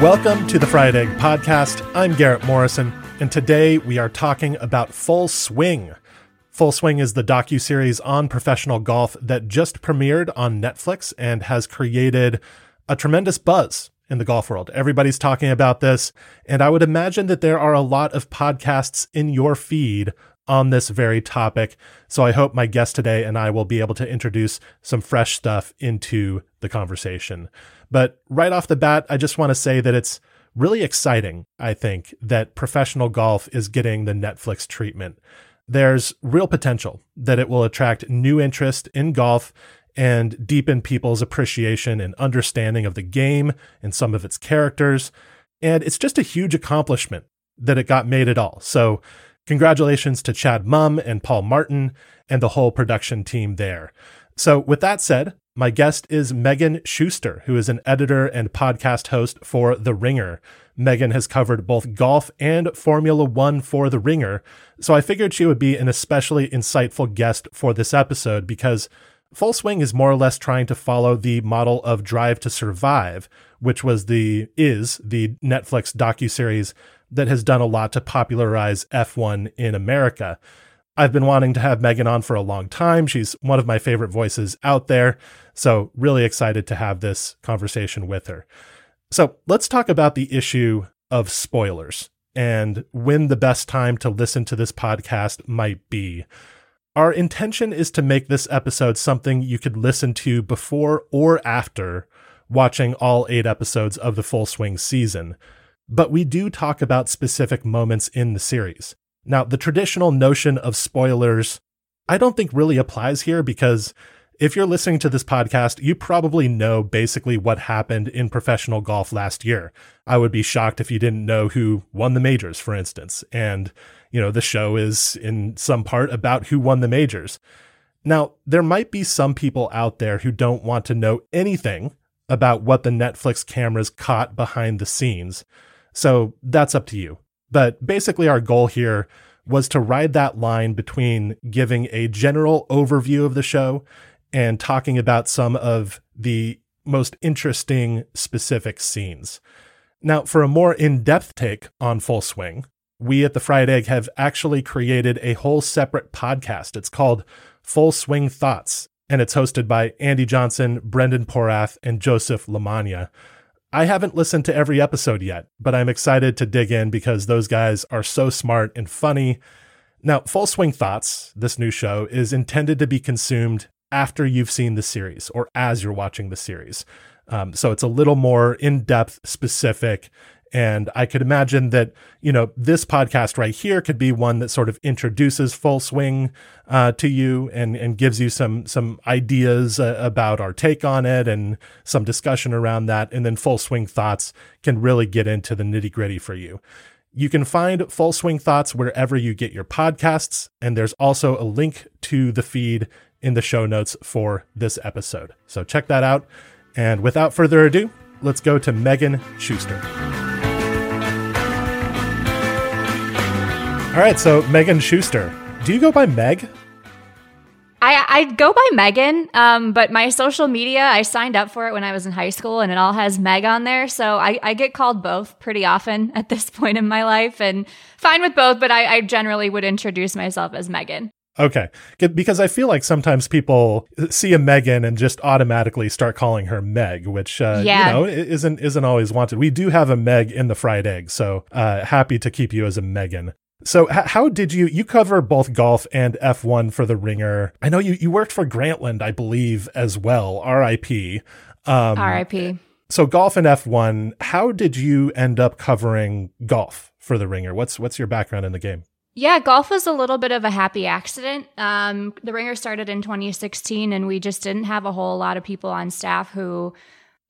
Welcome to the Fried Egg Podcast. I'm Garrett Morrison, and today we are talking about Full Swing. Full Swing is the docu-series on professional golf that just premiered on Netflix and has created a tremendous buzz in the golf world. Everybody's talking about this, and I would imagine that there are a lot of podcasts in your feed on this very topic. So I hope my guest today and I will be able to introduce some fresh stuff into the conversation. But right off the bat, I just want to say that it's really exciting, I think, that professional golf is getting the Netflix treatment. There's real potential that it will attract new interest in golf and deepen people's appreciation and understanding of the game and some of its characters. And it's just a huge accomplishment that it got made at all. So, congratulations to Chad Mumm and Paul Martin and the whole production team there. So, with that said, my guest is Megan Schuster, who is an editor and podcast host for The Ringer. Megan has covered both golf and Formula One for The Ringer, so I figured she would be an especially insightful guest for this episode because Full Swing is more or less trying to follow the model of Drive to Survive, which was the is the Netflix docuseries that has done a lot to popularize F1 in America. I've been wanting to have Megan on for a long time. She's one of my favorite voices out there. So, really excited to have this conversation with her. So, let's talk about the issue of spoilers and when the best time to listen to this podcast might be. Our intention is to make this episode something you could listen to before or after watching all eight episodes of the Full Swing season. But we do talk about specific moments in the series. Now, the traditional notion of spoilers, I don't think really applies here because if you're listening to this podcast, you probably know basically what happened in professional golf last year. I would be shocked if you didn't know who won the majors, for instance. And, you know, the show is in some part about who won the majors. Now, there might be some people out there who don't want to know anything about what the Netflix cameras caught behind the scenes. So that's up to you. But basically, our goal here was to ride that line between giving a general overview of the show and talking about some of the most interesting specific scenes. Now, for a more in depth take on Full Swing, we at the Fried Egg have actually created a whole separate podcast. It's called Full Swing Thoughts, and it's hosted by Andy Johnson, Brendan Porath, and Joseph LaMagna. I haven't listened to every episode yet, but I'm excited to dig in because those guys are so smart and funny. Now, Full Swing Thoughts, this new show, is intended to be consumed after you've seen the series or as you're watching the series. Um, so it's a little more in depth, specific, and I could imagine that, you know, this podcast right here could be one that sort of introduces full swing uh, to you and, and gives you some some ideas uh, about our take on it and some discussion around that. And then full swing thoughts can really get into the nitty gritty for you. You can find Full Swing Thoughts wherever you get your podcasts. And there's also a link to the feed in the show notes for this episode. So check that out. And without further ado, let's go to Megan Schuster. All right, so Megan Schuster. Do you go by Meg? I, I go by Megan, um, but my social media, I signed up for it when I was in high school and it all has Meg on there. So I, I get called both pretty often at this point in my life and fine with both, but I, I generally would introduce myself as Megan. Okay. Because I feel like sometimes people see a Megan and just automatically start calling her Meg, which uh, yeah. you know isn't isn't always wanted. We do have a Meg in the fried egg, so uh, happy to keep you as a Megan. So h- how did you you cover both golf and F1 for the Ringer? I know you you worked for Grantland, I believe, as well. R.I.P. Um, R.I.P. So golf and F1. How did you end up covering golf for the Ringer? What's what's your background in the game? Yeah, golf was a little bit of a happy accident. Um, the Ringer started in 2016, and we just didn't have a whole lot of people on staff who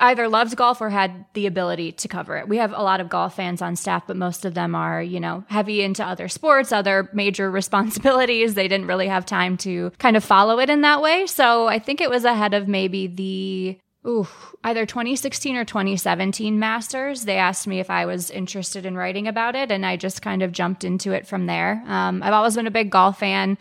either loved golf or had the ability to cover it. We have a lot of golf fans on staff, but most of them are, you know, heavy into other sports, other major responsibilities. They didn't really have time to kind of follow it in that way. So I think it was ahead of maybe the Ooh, either 2016 or 2017 Masters. They asked me if I was interested in writing about it, and I just kind of jumped into it from there. Um, I've always been a big golf fan.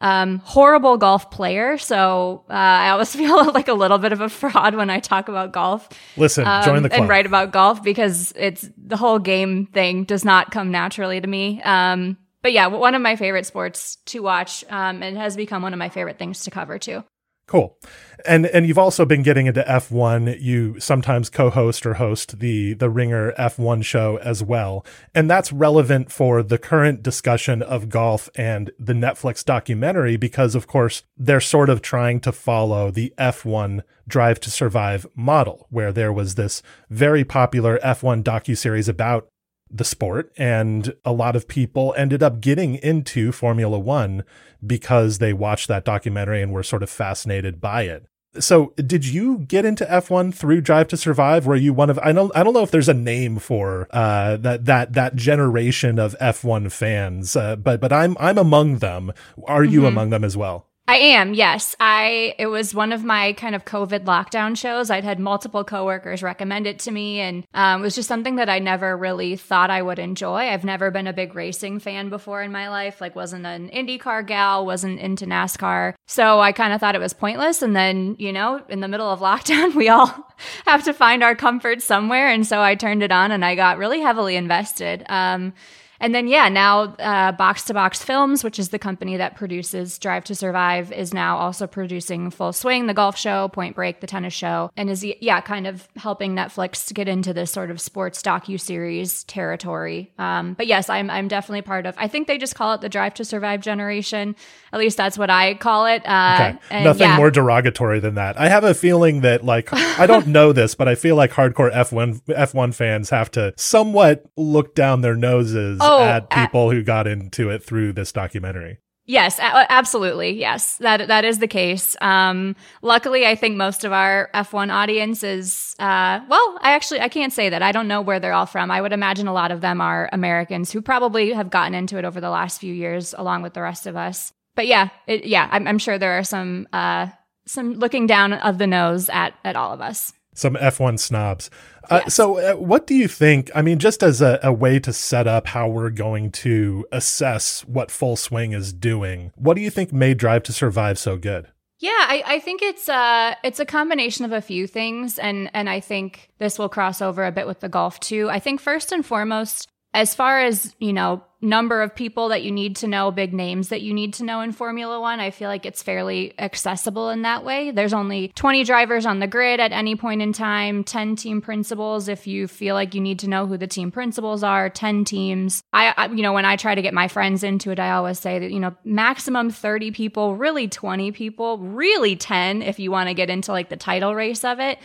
Um, horrible golf player, so uh, I always feel like a little bit of a fraud when I talk about golf. Listen, um, join the club and write about golf because it's the whole game thing does not come naturally to me. Um, but yeah, one of my favorite sports to watch, um, and has become one of my favorite things to cover too. Cool. And and you've also been getting into F1. You sometimes co-host or host the the Ringer F1 show as well. And that's relevant for the current discussion of golf and the Netflix documentary because of course they're sort of trying to follow the F1 Drive to Survive model where there was this very popular F1 docuseries about the sport and a lot of people ended up getting into Formula 1 because they watched that documentary and were sort of fascinated by it. So, did you get into F1 through Drive to Survive? Were you one of I don't I don't know if there's a name for uh, that that that generation of F1 fans, uh, but but I'm I'm among them. Are you mm-hmm. among them as well? I am, yes. I it was one of my kind of COVID lockdown shows. I'd had multiple coworkers recommend it to me, and um, it was just something that I never really thought I would enjoy. I've never been a big racing fan before in my life. Like, wasn't an IndyCar gal, wasn't into NASCAR, so I kind of thought it was pointless. And then, you know, in the middle of lockdown, we all have to find our comfort somewhere, and so I turned it on, and I got really heavily invested. Um, and then, yeah, now uh, Box to Box Films, which is the company that produces Drive to Survive, is now also producing Full Swing, the golf show, Point Break, the tennis show, and is yeah, kind of helping Netflix get into this sort of sports docu series territory. Um, but yes, I'm I'm definitely part of. I think they just call it the Drive to Survive generation. At least that's what I call it. Uh, okay. Nothing yeah. more derogatory than that. I have a feeling that like I don't know this, but I feel like hardcore F1 F1 fans have to somewhat look down their noses oh, at people who got into it through this documentary. Yes, absolutely. Yes, that that is the case. Um, luckily, I think most of our F1 audience is uh, well. I actually I can't say that. I don't know where they're all from. I would imagine a lot of them are Americans who probably have gotten into it over the last few years, along with the rest of us. But yeah, it, yeah, I'm, I'm, sure there are some uh, some looking down of the nose at at all of us some F1 snobs. Uh, yes. So, uh, what do you think? I mean, just as a, a, way to set up how we're going to assess what Full Swing is doing, what do you think made Drive to Survive so good? Yeah, I, I think it's a uh, it's a combination of a few things, and and I think this will cross over a bit with the golf too. I think first and foremost, as far as you know number of people that you need to know big names that you need to know in formula one i feel like it's fairly accessible in that way. There's only 20 drivers on the grid at any point in time 10 team principals if you feel like you need to know who the team principals are 10 teams. I, I you know when i try to get my friends into it i always say that you know maximum 30 people really 20 people really 10 if you want to get into like the title race of it.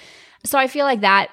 So i feel like that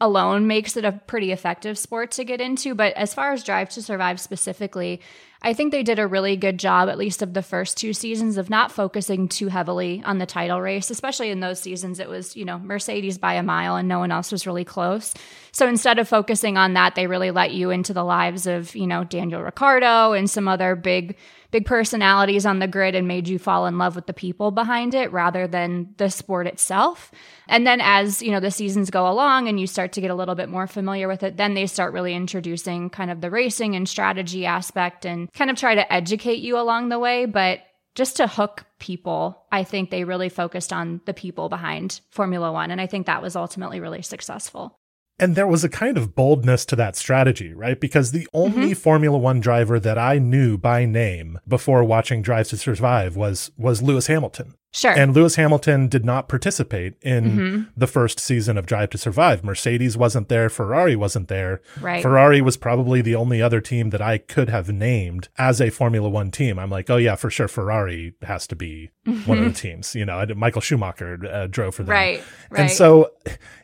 alone makes it a pretty effective sport to get into. But as far as Drive to Survive specifically, I think they did a really good job, at least of the first two seasons, of not focusing too heavily on the title race, especially in those seasons. It was, you know, Mercedes by a mile and no one else was really close. So instead of focusing on that, they really let you into the lives of, you know, Daniel Ricciardo and some other big big personalities on the grid and made you fall in love with the people behind it rather than the sport itself. And then as, you know, the seasons go along and you start to get a little bit more familiar with it, then they start really introducing kind of the racing and strategy aspect and kind of try to educate you along the way, but just to hook people, I think they really focused on the people behind Formula 1 and I think that was ultimately really successful. And there was a kind of boldness to that strategy, right? Because the only mm-hmm. Formula One driver that I knew by name before watching Drive to Survive was was Lewis Hamilton. Sure. And Lewis Hamilton did not participate in mm-hmm. the first season of Drive to Survive. Mercedes wasn't there, Ferrari wasn't there. Right. Ferrari was probably the only other team that I could have named as a Formula One team. I'm like, oh yeah, for sure, Ferrari has to be mm-hmm. one of the teams. You know, Michael Schumacher uh, drove for them. Right. Right. And so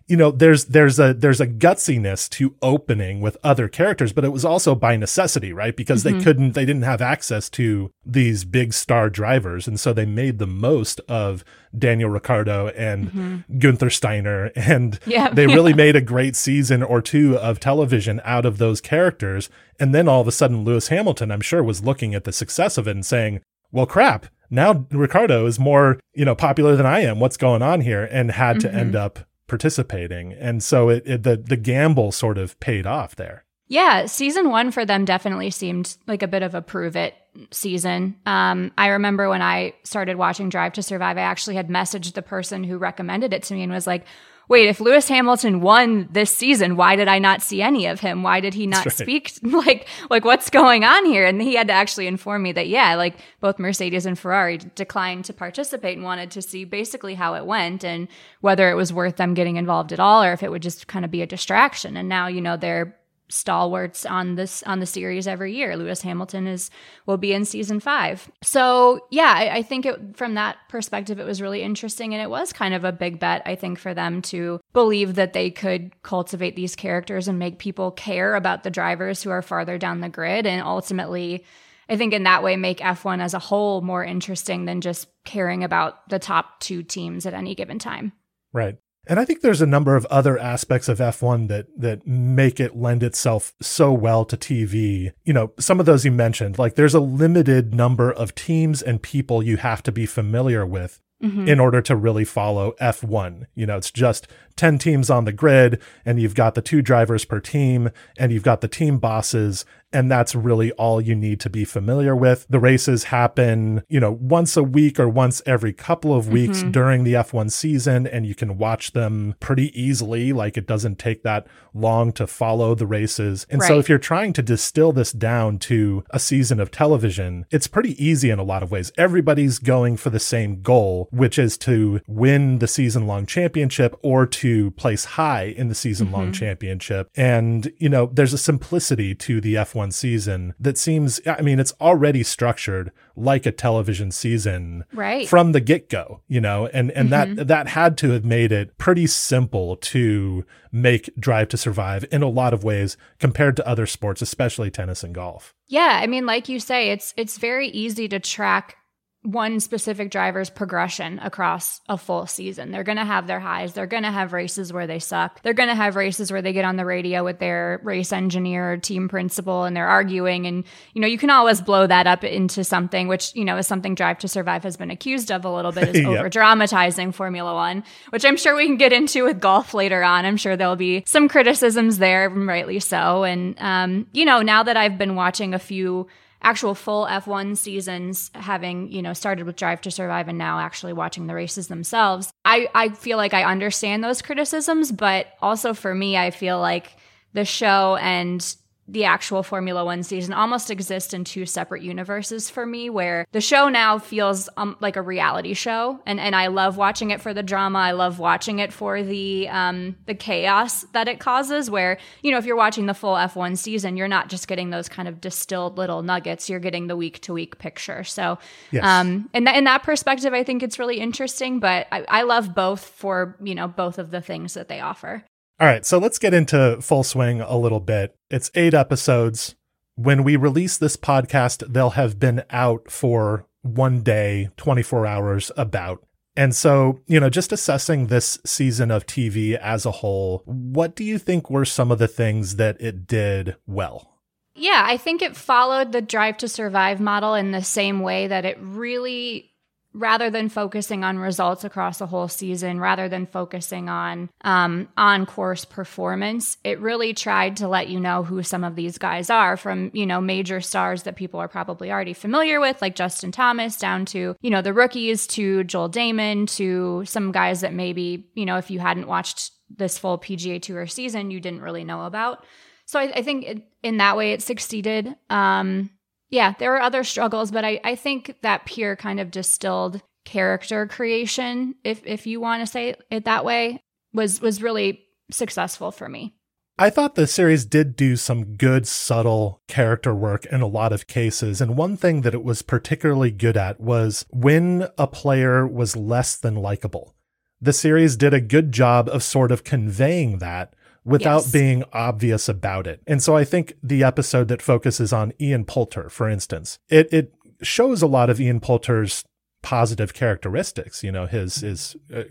you know, there's there's a there's a gutsiness to opening with other characters, but it was also by necessity, right? Because mm-hmm. they couldn't they didn't have access to these big star drivers, and so they made the most of Daniel Ricciardo and mm-hmm. Guenther Steiner, and yeah, they really made a great season or two of television out of those characters. And then all of a sudden, Lewis Hamilton, I'm sure, was looking at the success of it and saying, "Well, crap." Now Ricciardo is more, you know, popular than I am. What's going on here? And had mm-hmm. to end up participating. And so it, it, the the gamble sort of paid off there. Yeah, season one for them definitely seemed like a bit of a prove it season. Um, I remember when I started watching Drive to Survive, I actually had messaged the person who recommended it to me and was like, wait, if Lewis Hamilton won this season, why did I not see any of him? Why did he not right. speak? Like, like what's going on here? And he had to actually inform me that, yeah, like both Mercedes and Ferrari declined to participate and wanted to see basically how it went and whether it was worth them getting involved at all or if it would just kind of be a distraction. And now, you know, they're stalwarts on this on the series every year. Lewis Hamilton is will be in season five. So yeah, I, I, think it from that perspective it was really interesting and it was kind of a big bet, I think, for them to believe that they could cultivate these characters and make people care about the drivers who are farther down the grid and ultimately I think in that way make F1 as a whole more interesting than just caring about the top two teams at any given time. Right. And I think there's a number of other aspects of F1 that that make it lend itself so well to TV. You know, some of those you mentioned, like there's a limited number of teams and people you have to be familiar with mm-hmm. in order to really follow F1. You know, it's just 10 teams on the grid and you've got the two drivers per team and you've got the team bosses and that's really all you need to be familiar with. The races happen, you know, once a week or once every couple of weeks mm-hmm. during the F1 season, and you can watch them pretty easily. Like it doesn't take that long to follow the races. And right. so if you're trying to distill this down to a season of television, it's pretty easy in a lot of ways. Everybody's going for the same goal, which is to win the season long championship or to place high in the season long mm-hmm. championship. And, you know, there's a simplicity to the F1 one season that seems I mean it's already structured like a television season right from the get-go, you know, and and mm-hmm. that that had to have made it pretty simple to make Drive to Survive in a lot of ways compared to other sports, especially tennis and golf. Yeah, I mean like you say it's it's very easy to track one specific driver's progression across a full season. They're going to have their highs. They're going to have races where they suck. They're going to have races where they get on the radio with their race engineer, or team principal, and they're arguing. And, you know, you can always blow that up into something, which, you know, is something Drive to Survive has been accused of a little bit, is yep. over dramatizing Formula One, which I'm sure we can get into with golf later on. I'm sure there'll be some criticisms there, rightly so. And, um, you know, now that I've been watching a few actual full F1 seasons, having, you know, started with Drive to Survive and now actually watching the races themselves, I, I feel like I understand those criticisms, but also for me, I feel like the show and the actual Formula One season almost exist in two separate universes for me, where the show now feels um, like a reality show, and and I love watching it for the drama. I love watching it for the um, the chaos that it causes. Where you know, if you're watching the full F1 season, you're not just getting those kind of distilled little nuggets. You're getting the week to week picture. So, yes. um, in that in that perspective, I think it's really interesting. But I, I love both for you know both of the things that they offer. All right, so let's get into Full Swing a little bit. It's eight episodes. When we release this podcast, they'll have been out for one day, 24 hours about. And so, you know, just assessing this season of TV as a whole, what do you think were some of the things that it did well? Yeah, I think it followed the Drive to Survive model in the same way that it really rather than focusing on results across the whole season, rather than focusing on um, on course performance, it really tried to let you know who some of these guys are from, you know, major stars that people are probably already familiar with, like Justin Thomas, down to, you know, the rookies to Joel Dahmen, to some guys that maybe, you know, if you hadn't watched this full PGA Tour season, you didn't really know about. So I, I think it, in that way it succeeded. Um, yeah, there were other struggles, but I, I think that pure kind of distilled character creation, if if you want to say it that way, was was really successful for me. I thought the series did do some good, subtle character work in a lot of cases. And one thing that it was particularly good at was when a player was less than likable the series did a good job of sort of conveying that without Yes. being obvious about it. And so I think the episode that focuses on Ian Poulter, for instance, it it shows a lot of Ian Poulter's positive characteristics, you know, his his uh,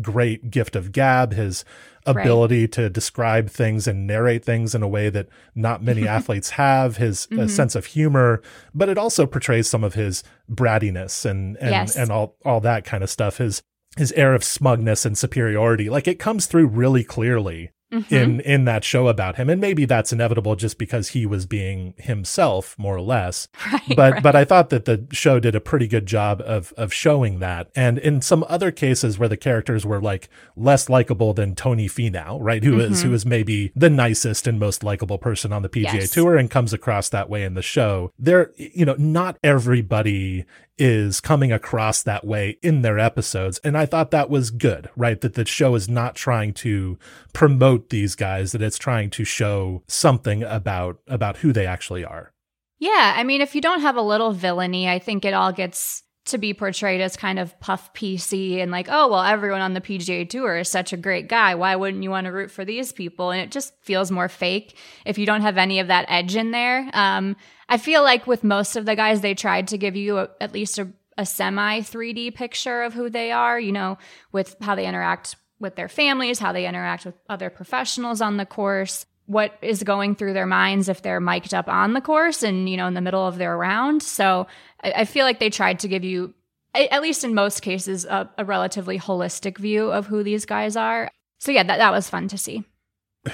great gift of gab, his Right. ability to describe things and narrate things in a way that not many athletes have, his uh, sense of humor, but it also portrays some of his brattiness and and Yes. and all all that kind of stuff. His his air of smugness and superiority, like it comes through really clearly Mhm. in in that show about him and maybe that's inevitable just because he was being himself more or less right, but right. but I thought that the show did a pretty good job of of showing that. And in some other cases where the characters were like less likable than Tony Finau, right? Who is who is maybe the nicest and most likable person on the PGA Mm-hmm. Yes. tour and comes across that way in the show. There you know, not everybody is coming across that way in their episodes. And I thought that was good, right? That the show is not trying to promote these guys, that it's trying to show something about about who they actually are. Yeah, I mean, if you don't have a little villainy, I think it all gets to be portrayed as kind of puff PC and like, oh, well, everyone on the PGA Tour is such a great guy. Why wouldn't you want to root for these people? And it just feels more fake if you don't have any of that edge in there. Um, I feel like with most of the guys, they tried to give you a, at least a, a semi 3D picture of who they are, you know, with how they interact with their families, how they interact with other professionals on the course what is going through their minds if they're mic'd up on the course and you know in the middle of their round. So i, I feel like they tried to give you at least in most cases a, a relatively holistic view of who these guys are. So yeah that, that was fun to see.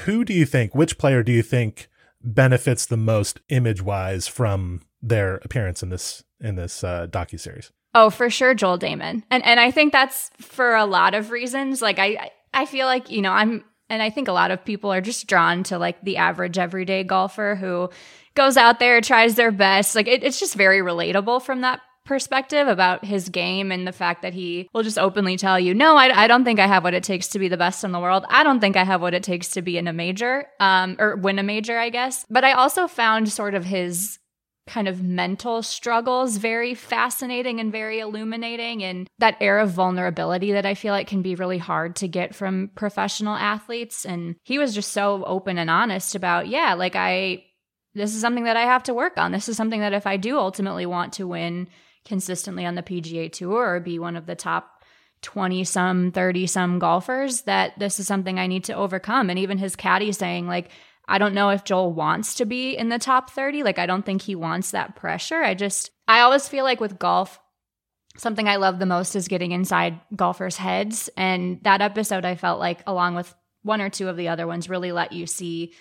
Who do you think which player do you think benefits the most image wise from their appearance in this in this uh docu-series? Oh for sure joel dahmen. And and i think that's for a lot of reasons. Like i i feel like you know i'm and I think a lot of people are just drawn to like the average everyday golfer who goes out there, tries their best. Like it, it's just very relatable from that perspective about his game and the fact that he will just openly tell you, no, I, I don't think I have what it takes to be the best in the world. I don't think I have what it takes to be in a major, um, or win a major, I guess. But I also found sort of his kind of mental struggles very fascinating and very illuminating and that air of vulnerability that I feel like can be really hard to get from professional athletes and he was just so open and honest about yeah like I this is something that I have to work on this is something that if I do ultimately want to win consistently on the PGA tour or be one of the top 20 some 30 some golfers that this is something I need to overcome and even his caddy saying like I don't know if Joel wants to be in the top 30. Like, I don't think he wants that pressure. I just, I always feel like with golf, something I love the most is getting inside golfers' heads. And that episode, I felt like, along with one or two of the other ones, really let you see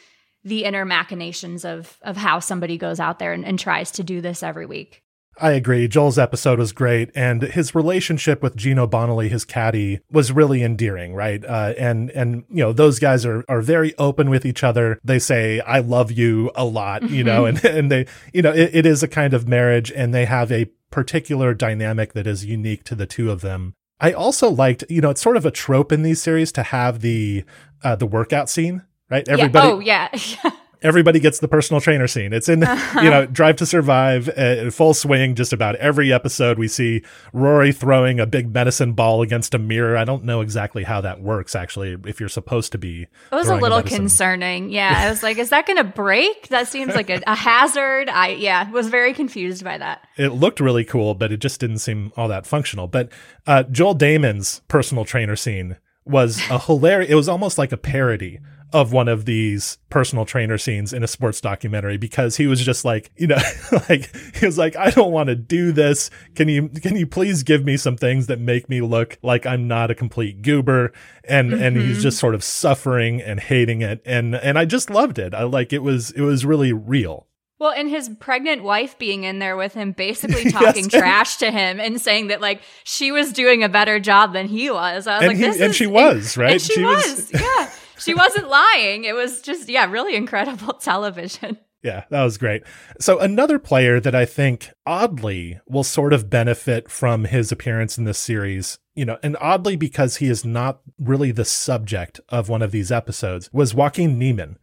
the inner machinations of of how somebody goes out there and, and tries to do this every week. I agree. Joel's episode was great, and his relationship with Geno Bonnalie, his caddy, was really endearing, right? Uh, and and you know those guys are are very open with each other. They say "I love you" a lot, you know, and and they you know it, it is a kind of marriage, and they have a particular dynamic that is unique to the two of them. I also liked, you know, it's sort of a trope in these series to have the uh, the workout scene, right? Everybody, yeah. Oh, yeah. everybody gets the personal trainer scene. It's in, you know, Drive to Survive, uh, full swing. Just about every episode, we see Rory throwing a big medicine ball against a mirror. I don't know exactly how that works, actually, if you're supposed to be. It was a little medicine. concerning. Yeah. I was like, is that going to break? That seems like a, a hazard. I, yeah, was very confused by that. It looked really cool, but it just didn't seem all that functional. But uh, Joel Dahmen's personal trainer scene was a hilarious. It was almost like a parody of one of these personal trainer scenes in a sports documentary because he was just like, you know, like he was like, I don't want to do this. Can you can you please give me some things that make me look like I'm not a complete goober? And and he's mm-hmm. just sort of suffering and hating it. And and I just loved it. I like it was it was really real. Well, and his pregnant wife being in there with him, basically talking trash to him and saying that like she was doing a better job than he was. I was And like, he- this and she was, right? And she, She was, was- yeah. She wasn't lying. It was just, yeah, really incredible television. Yeah, that was great. So another player that I think oddly will sort of benefit from his appearance in this series, you know, and oddly because he is not really the subject of one of these episodes, was Joaquin Niemann,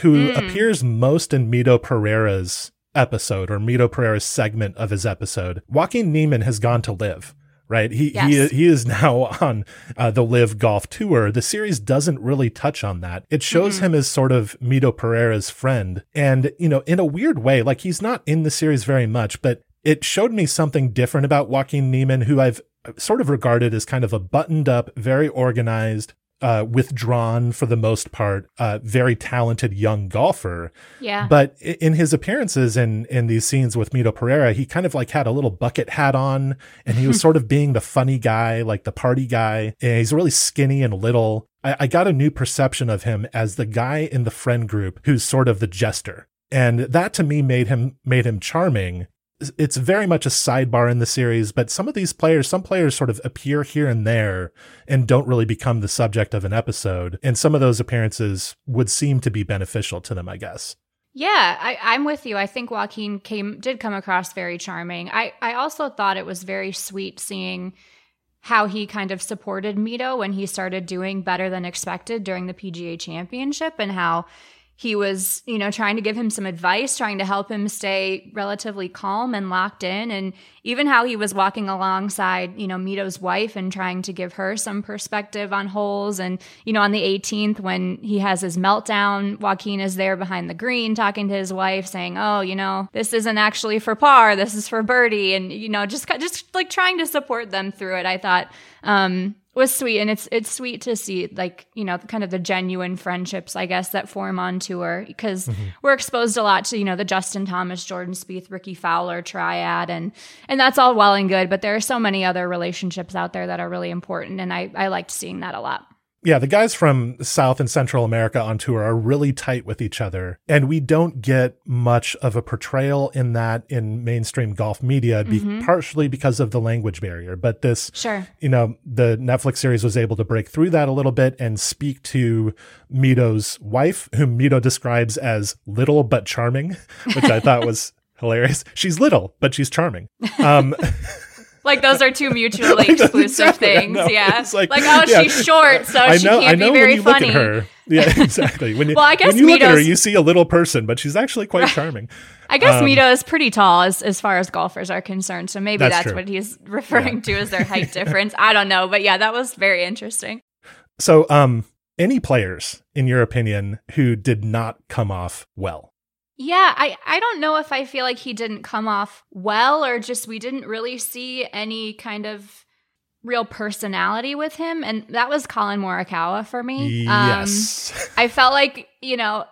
who hmm. appears most in Mito Pereira's episode or Mito Pereira's segment of his episode. Joaquin Niemann has gone to LIV. Right? He Yes. he he is now on uh, the LIV Golf Tour. The series doesn't really touch on that. It shows him as sort of Mito Pereira's friend, and you know, in a weird way, like he's not in the series very much, but it showed me something different about Joaquin Niemann, who I've sort of regarded as kind of a buttoned up, very organized. Uh, withdrawn for the most part, uh, very talented young golfer. Yeah. But in his appearances in in these scenes with Mito Pereira, he kind of like had a little bucket hat on, and he was sort of being the funny guy, like the party guy. And he's really skinny and little. I, I got a new perception of him as the guy in the friend group who's sort of the jester, and that to me made him made him charming. It's very much a sidebar in the series, but some of these players, some players sort of appear here and there and don't really become the subject of an episode. And some of those appearances would seem to be beneficial to them, I guess. Yeah, I, I'm with you. I think Joaquin came did come across very charming. I, I also thought it was very sweet seeing how he kind of supported Mito when he started doing better than expected during the PGA championship and how he was, you know, trying to give him some advice, trying to help him stay relatively calm and locked in. And even how he was walking alongside, you know, Mito's wife and trying to give her some perspective on holes. And, you know, on the 18th, when he has his meltdown, Joaquin is there behind the green talking to his wife, saying, Oh, you know, this isn't actually for par, this is for birdie. And, you know, just, just like trying to support them through it. I thought, um, was sweet and it's it's sweet to see like you know kind of the genuine friendships i guess that form on tour because mm-hmm. we're exposed a lot to you know the justin thomas jordan Spieth, rickie fowler triad and and that's all well and good but there are so many other relationships out there that are really important and i i liked seeing that a lot Yeah, the guys from South and Central America on tour are really tight with each other, and we don't get much of a portrayal in that in mainstream golf media, be- partially because of the language barrier. But this, Sure. you know, the Netflix series was able to break through that a little bit and speak to Mito's wife, whom Mito describes as little but charming, which I thought was hilarious. She's little, but she's charming. Um, like those are two mutually Like, exclusive exactly- things yeah It's like- like, oh yeah. she's short so I she can't I know be very funny her. Yeah, exactly. When you, Well, I guess when you look at her, you see a little person, but she's actually quite charming. I guess Um, Mito is pretty tall as, as far as golfers are concerned. So maybe That's that's, what he's referring to as their height difference. I don't know. But yeah, that was very interesting. So, um, any players, in your opinion, who did not come off well? Yeah, I, I don't know if I feel like he didn't come off well or just we didn't really see any kind of real personality with him. And that was Colin Morikawa for me. Um, Yes. I felt like, you know,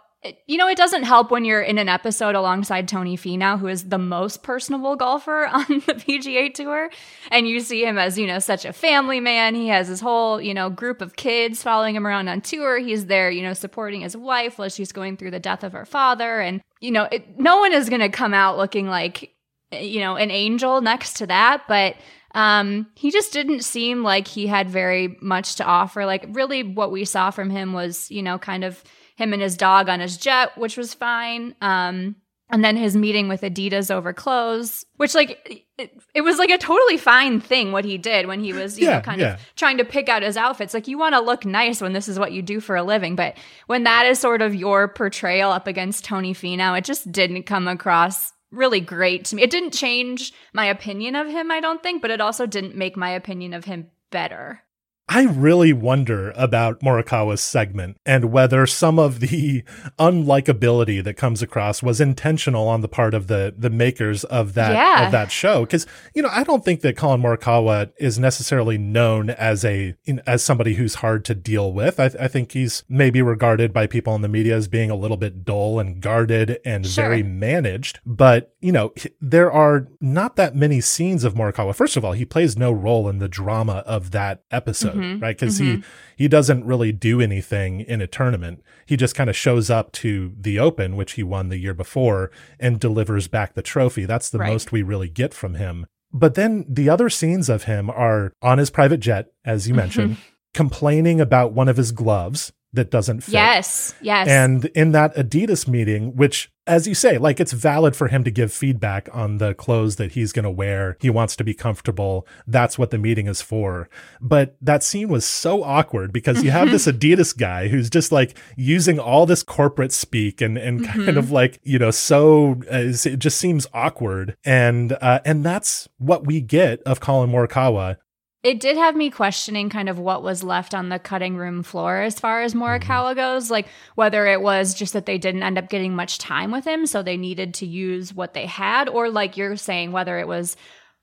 you know, it doesn't help when you're in an episode alongside Tony Finau, who is the most personable golfer on the PGA Tour, and you see him as, you know, such a family man. He has his whole, you know, group of kids following him around on tour. He's there, you know, supporting his wife while she's going through the death of her father, and you know, it, no one is going to come out looking like, you know, an angel next to that, but um, he just didn't seem like he had very much to offer. Like, really, what we saw from him was, you know, kind of him and his dog on his jet, which was fine. Um, and then his meeting with Adidas over clothes, which like it, it was like a totally fine thing what he did when he was you Yeah, know kind yeah. of trying to pick out his outfits. Like you want to look nice when this is what you do for a living, but when that is sort of your portrayal up against Tony Finau, it just didn't come across really great to me. It didn't change my opinion of him, I don't think, but it also didn't make my opinion of him better. I really wonder about Morikawa's segment and whether some of the unlikability that comes across was intentional on the part of the the makers of that Yeah. of that show. Because you know, I don't think that Colin Morikawa is necessarily known as a in, as somebody who's hard to deal with. I, I think he's maybe regarded by people in the media as being a little bit dull and guarded and Sure. very managed. But you know, there are not that many scenes of Morikawa. First of all, he plays no role in the drama of that episode, Mhm. right? Because he he doesn't really do anything in a tournament. He just kind of shows up to the Open, which he won the year before, and delivers back the trophy. That's the Right. most we really get from him. But then the other scenes of him are on his private jet, as you mentioned, complaining about one of his gloves that doesn't fit. Yes, yes. And in that Adidas meeting, which, as you say, like it's valid for him to give feedback on the clothes that he's going to wear. He wants to be comfortable. That's what the meeting is for. But that scene was so awkward because you have this Adidas guy who's just like using all this corporate speak and, and kind of like, you know, so uh, it just seems awkward. And, uh, and that's what we get of Colin Morikawa it did have me questioning kind of what was left on the cutting room floor as far as Morikawa mm-hmm. goes, like whether it was just that they didn't end up getting much time with him, so they needed to use what they had, or like you're saying, whether it was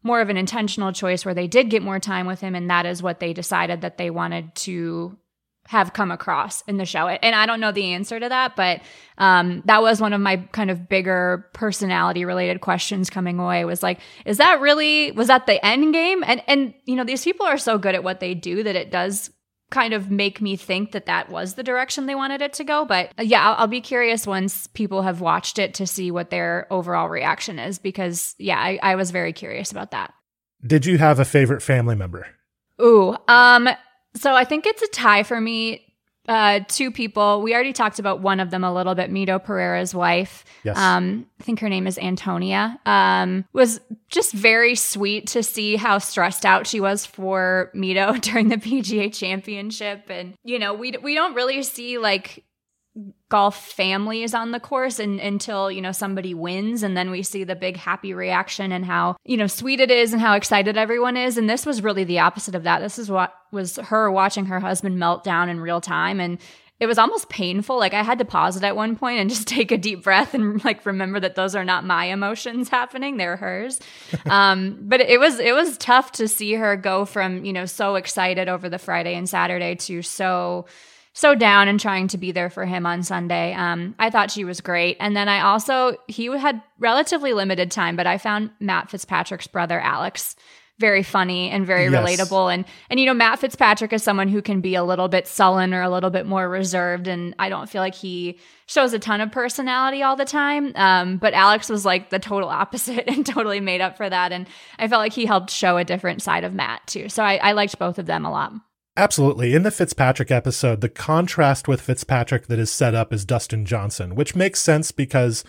more of an intentional choice where they did get more time with him and that is what they decided that they wanted to have come across in the show. And I don't know the answer to that, but um, that was one of my kind of bigger personality related questions coming away was like, is that really, was that the end game? And, and, you know, these people are so good at what they do that it does kind of make me think that that was the direction they wanted it to go. But uh, yeah, I'll, I'll be curious once people have watched it to see what their overall reaction is because yeah, I, I was very curious about that. Did you have a favorite family member? Ooh, um, so I think it's a tie for me. Uh, two people. We already talked about one of them a little bit. Mito Pereira's wife. Yes. Um, I think her name is Antonia. Um, was just very sweet to see how stressed out she was for Mito during the PGA Championship, and you know, we we don't really see like golf families on the course and, until you know somebody wins and then we see the big happy reaction and how you know sweet it is and how excited everyone is. And this was really the opposite of that. This is what was her watching her husband melt down in real time and it was almost painful. Like i had to pause it at one point and just take a deep breath and like remember that those are not my emotions happening they're hers. Um, but it was it was tough to see her go from you know so excited over the friday and saturday to so so down and trying to be there for him on Sunday. Um, I thought she was great. And then I also, he had relatively limited time, but I found Matt Fitzpatrick's brother, Alex, very funny and very Yes. relatable. And, and, you know, Matt Fitzpatrick is someone who can be a little bit sullen or a little bit more reserved. And I don't feel like he shows a ton of personality all the time. Um, but Alex was like the total opposite and totally made up for that. And I felt like he helped show a different side of Matt too. So I, I liked both of them a lot. Absolutely. In the Fitzpatrick episode, the contrast with Fitzpatrick that is set up is Dustin Johnson, which makes sense because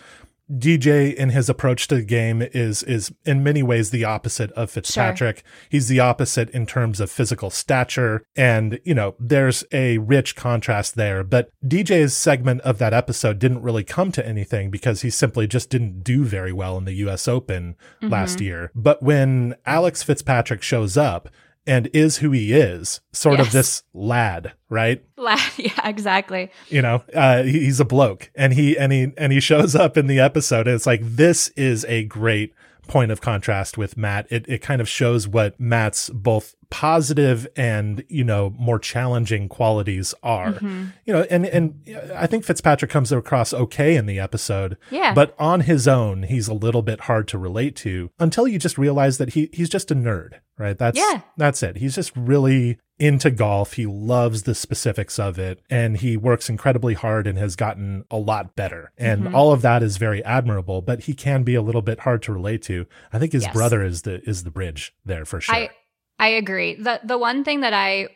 DJ in his approach to the game is is in many ways the opposite of Fitzpatrick. He's the opposite in terms of physical stature and you know there's a rich contrast there but DJ's segment of that episode didn't really come to anything because he simply just didn't do very well in the US Open mm-hmm. last year. But when Alex Fitzpatrick shows up and is who he is, sort of this lad, right? Lad, yeah, exactly. you know uh he- he's a bloke and he and he and he shows up in the episode and it's like this is a great point of contrast with matt it, it kind of shows what matt's both positive and you know more challenging qualities are Mm-hmm. you know and and i think fitzpatrick comes across okay in the episode Yeah. but on his own he's a little bit hard to relate to until you just realize that he he's just a nerd right that's Yeah. that's it he's just really into golf he loves the specifics of it and he works incredibly hard and has gotten a lot better and Mm-hmm. all of that is very admirable but he can be a little bit hard to relate to i think his Yes. brother is the is the bridge there for sure I I agree. The the one thing that I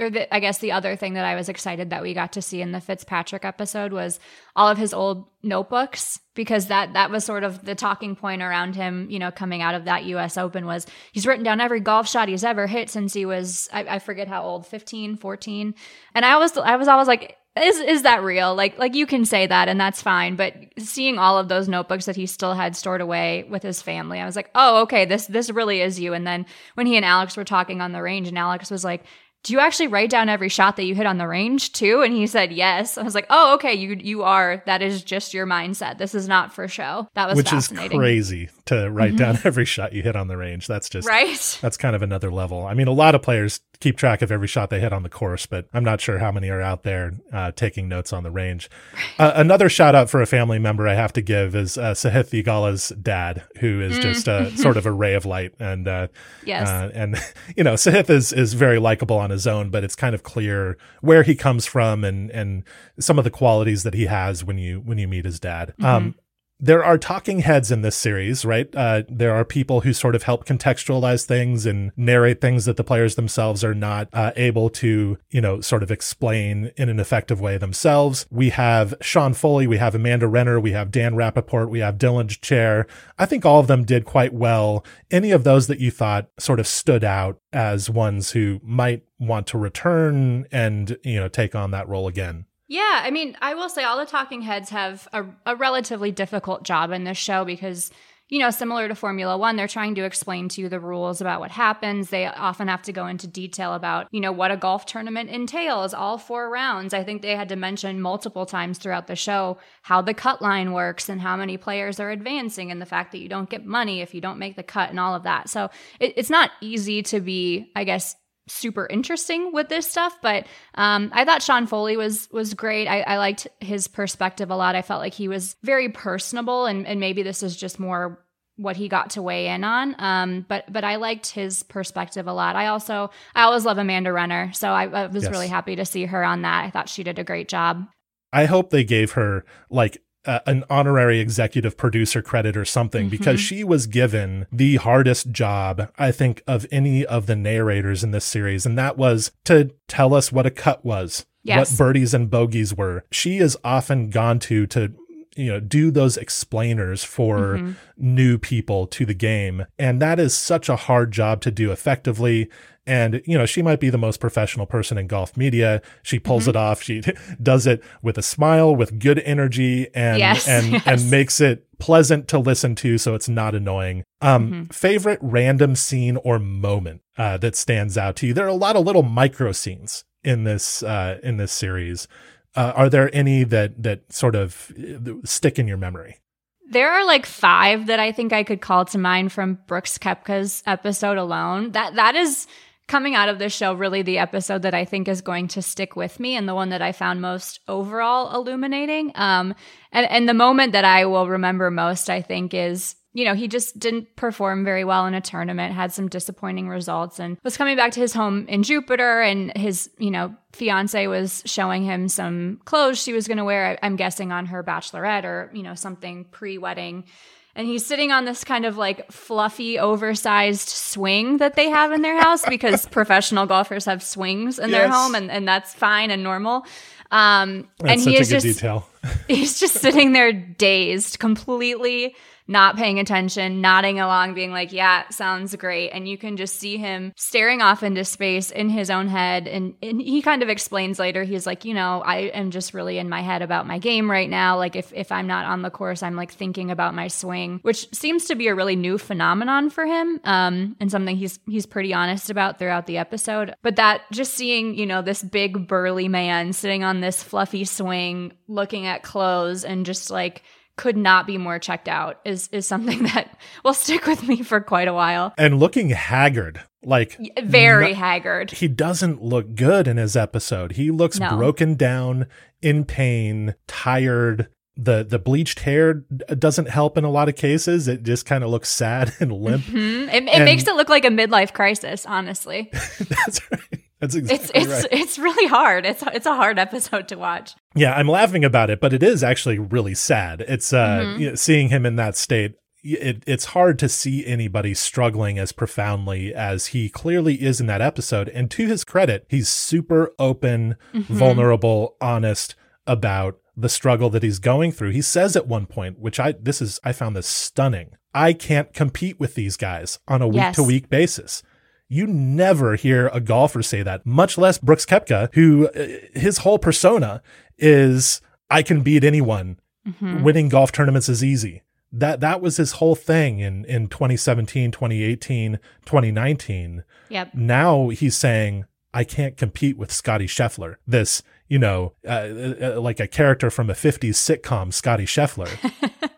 or the, I guess the other thing that I was excited that we got to see in the Fitzpatrick episode was all of his old notebooks because that that was sort of the talking point around him, you know, coming out of that US Open was he's written down every golf shot he's ever hit since he was I, I forget how old, 15, 14. And I was I was always like is is that real? Like like you can say that and that's fine, but seeing all of those notebooks that he still had stored away with his family, I was like, "Oh, okay, this this really is you." And then when he and Alex were talking on the range and Alex was like, "Do you actually write down every shot that you hit on the range too?" And he said, "Yes." I was like, "Oh, okay, you you are. That is just your mindset. This is not for show." That was which is crazy to write mm-hmm. down every shot you hit on the range that's just Right? that's kind of another level. I mean, a lot of players keep track of every shot they hit on the course, but I'm not sure how many are out there uh, taking notes on the range. Uh, another shout out for a family member I have to give is uh, Sahith Theegala's dad, who is just a sort of a ray of light. And, uh, Yes. uh, and, you know, Sahith is, is very likable on his own, but it's kind of clear where he comes from and, and some of the qualities that he has when you, when you meet his dad. Um, there are talking heads in this series, right? Uh, there are people who sort of help contextualize things and narrate things that the players themselves are not uh, able to, you know, sort of explain in an effective way themselves. We have Sean Foley, we have Amanda Renner, we have Dan Rapaport, we have Dylan Dethier. I think all of them did quite well. Any of those that you thought sort of stood out as ones who might want to return and, you know, take on that role again? Yeah, I mean, I will say all the talking heads have a, a relatively difficult job in this show because, you know, similar to Formula One, they're trying to explain to you the rules about what happens. They often have to go into detail about, you know, what a golf tournament entails, all four rounds. I think they had to mention multiple times throughout the show how the cut line works and how many players are advancing and the fact that you don't get money if you don't make the cut and all of that. So it, it's not easy to be, I guess, super interesting with this stuff but um, i thought sean foley was was great. I, I, liked his perspective a lot. I felt like he was very personable and, and maybe this is just more what he got to weigh in on. Um, but but i liked his perspective a lot. I also i always love amanda renner so i, I was yes. really happy to see her on that. I thought she did a great job. I hope they gave her like uh, an honorary executive producer credit or something mm-hmm. because she was given the hardest job, I think, of any of the narrators in this series. And that was to tell us what a cut was. Yes. What birdies and bogeys were. She is often gone to to you know do those explainers for mm-hmm. new people to the game and that is such a hard job to do effectively and, you know, she might be the most professional person in golf media. She pulls mm-hmm. it off. She does it with a smile, with good energy and, yes, and, yes. and makes it pleasant to listen to. So it's not annoying. Um, mm-hmm. favorite random scene or moment, uh, that stands out to you. There are a lot of little micro scenes in this, uh, in this series. Uh, are there any that, that sort of uh, stick in your memory? There are like five that I think I could call to mind from Brooks Koepka's episode alone. That that is coming out of this show, really the episode that I think is going to stick with me and the one that I found most overall illuminating. Um, and, and the moment that I will remember most, I think, is you know, he just didn't perform very well in a tournament, had some disappointing results, and was coming back to his home in Jupiter. And his, you know, fiance was showing him some clothes she was going to wear, I'm guessing on her bachelorette or, you know, something pre wedding and he's sitting on this kind of like fluffy, oversized swing that they have in their house because professional golfers have swings in yes. their home, and, and that's fine and normal. Um, and he is just detail. he's just sitting there dazed, completely not paying attention, nodding along, being like, yeah, sounds great. And you can just see him staring off into space in his own head. And, and he kind of explains later, he's like, you know, I am just really in my head about my game right now. Like if, if I'm not on the course, I'm like thinking about my swing, which seems to be a really new phenomenon for him. Um, and something he's, he's pretty honest about throughout the episode. But that just seeing, you know, this big burly man sitting on this fluffy swing, looking at clothes and just like, could not be more checked out is is something that will stick with me for quite a while. And looking haggard, like very haggard. He doesn't look good in his episode. He looks no. broken down, in pain, tired. The the bleached hair doesn't help in a lot of cases. It just kind of looks sad and limp. Mm-hmm. It, it makes it look like a midlife crisis, honestly. That's right. That's exactly it's it's right. it's really hard. It's it's a hard episode to watch. Yeah, I'm laughing about it, but it is actually really sad. It's uh mm-hmm. you know, seeing him in that state. It, it's hard to see anybody struggling as profoundly as he clearly is in that episode. And to his credit, he's super open, mm-hmm. vulnerable, honest about the struggle that he's going through. He says at one point, which I this is I found this stunning. I can't compete with these guys on a week to week basis. You never hear a golfer say that, much less Brooks Koepka, who uh, his whole persona is I can beat anyone. Mm-hmm. Winning golf tournaments is easy. That that was his whole thing in in 2017, 2018, 2019. Yep. Now he's saying I can't compete with Scotty Scheffler. This, you know, uh, uh, like a character from a 50s sitcom, Scotty Scheffler.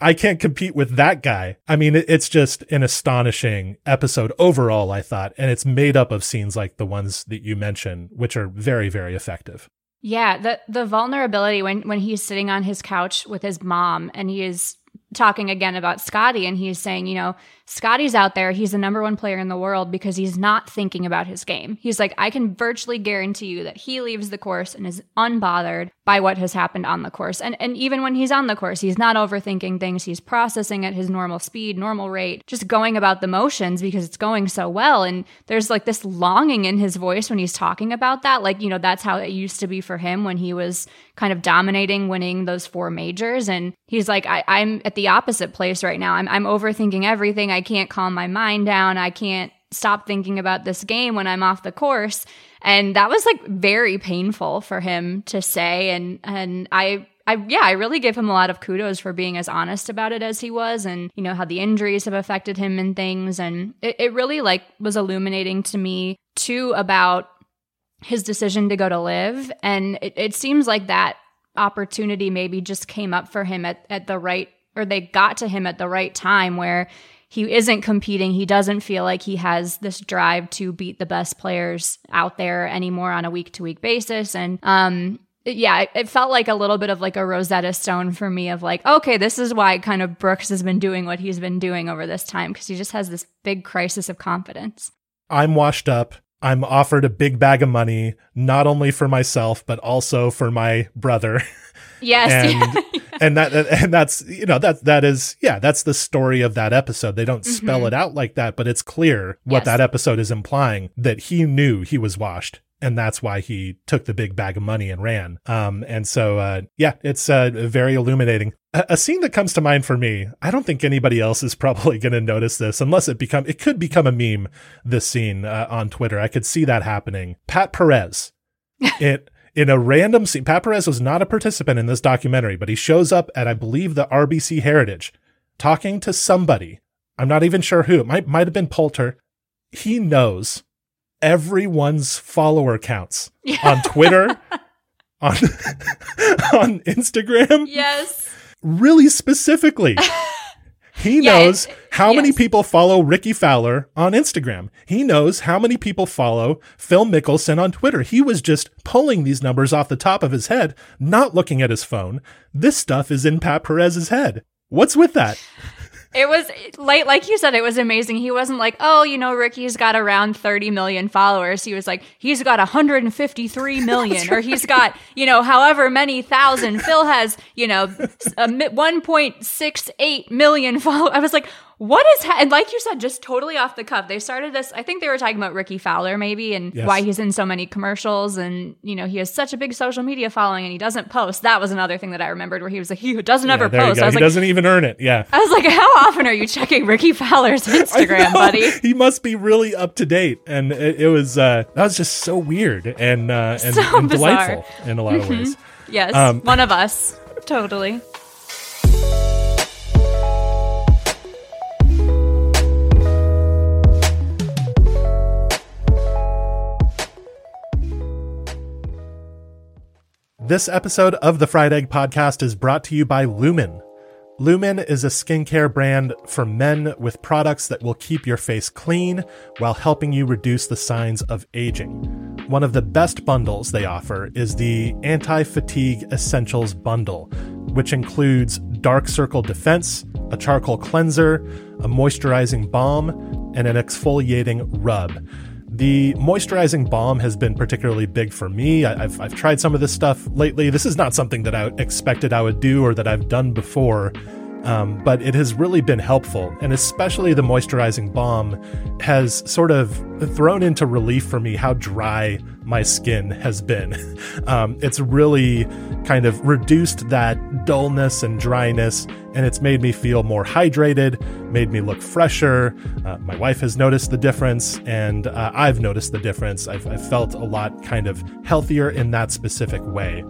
I can't compete with that guy. I mean, it's just an astonishing episode overall, I thought, and it's made up of scenes like the ones that you mentioned, which are very, very effective. Yeah, the the vulnerability when when he's sitting on his couch with his mom and he is talking again about Scotty and he's saying, you know, Scotty's out there. He's the number one player in the world because he's not thinking about his game. He's like, I can virtually guarantee you that he leaves the course and is unbothered by what has happened on the course. And and even when he's on the course, he's not overthinking things. He's processing at his normal speed, normal rate, just going about the motions because it's going so well. And there's like this longing in his voice when he's talking about that. Like, you know, that's how it used to be for him when he was kind of dominating, winning those four majors. And he's like, I, am at the opposite place right now. I'm I'm overthinking everything. I can't calm my mind down. I can't stop thinking about this game when I'm off the course. And that was like very painful for him to say. And, and I I yeah, I really give him a lot of kudos for being as honest about it as he was and you know how the injuries have affected him and things and it, it really like was illuminating to me too about his decision to go to LIV. and it, it seems like that opportunity maybe just came up for him at, at the right or they got to him at the right time where he isn't competing. He doesn't feel like he has this drive to beat the best players out there anymore on a week to week basis. And um, yeah, it, it, felt like a little bit of like a Rosetta Stone for me of like, okay, this is why kind of Brooks has been doing what he's been doing over this time because he just has this big crisis of confidence. I'm washed up. I'm offered a big bag of money, not only for myself, but also for my brother. Yes. and, and that, and that's, you know, that, that is, yeah, that's the story of that episode. They don't spell mm-hmm. it out like that, but it's clear what yes. that episode is implying that he knew he was washed and that's why he took the big bag of money and ran. Um, and so, uh, yeah, it's uh, very illuminating. A-, a, scene that comes to mind for me. I don't think anybody else is probably going to notice this unless it become it could become a meme. This scene uh, on Twitter, I could see that happening. Pat Perez, it. In a random scene, Pat Perez was not a participant in this documentary, but he shows up at, I believe, the RBC Heritage, talking to somebody. I'm not even sure who. It might might have been Poulter. He everyone's follower counts on Twitter, on on Instagram. Yes. Really specifically. He yeah, knows it, how yes. many people follow Rickie Fowler on Instagram. He knows how many people follow Phil Mickelson on Twitter. He was just pulling these numbers off the top of his head, not looking at his phone. This stuff is in Pat Perez's head. What's with that? It was like like you said, it was amazing. He wasn't like, oh, you know, Rickie's got around 30 million followers. He was like, he's got 153 million, or he's got, you know, however many thousand. Phil has, you know, 1.68 million followers. I was like, what is ha-? and like you said just totally off the cuff they started this i think they were talking about rickie fowler maybe and yes. why he's in so many commercials and you know he has such a big social media following and he doesn't post. That was another thing that i remembered where he was like he doesn't yeah, ever post. I was he like, doesn't even earn it. Yeah. I was like how often are you checking rickie fowler's instagram buddy? He must be really up to date and it, it was uh that was just so weird and uh and, so and delightful in a lot of ways. Mm-hmm. yes um, one of us. Totally This episode of the Fried Egg Podcast is brought to you by Lumen. Lumen is a skincare brand for men with products that will keep your face clean while helping you reduce the signs of aging. One of the best bundles they offer is the Anti Fatigue Essentials Bundle, which includes dark circle defense, a charcoal cleanser, a moisturizing balm, and an exfoliating rub. The moisturizing balm has been particularly big for me. I, have I've tried some of this stuff lately. This is not something that I expected I would do or that I've done before, um, but it has really been helpful. And especially the moisturizing balm has sort of thrown into relief for me how dry my skin has been. Um, it's really kind of reduced that dullness and dryness, and it's made me feel more hydrated, made me look fresher. Uh, my wife has noticed the difference, and uh, I've noticed the difference. I've, I've felt a lot kind of healthier in that specific way.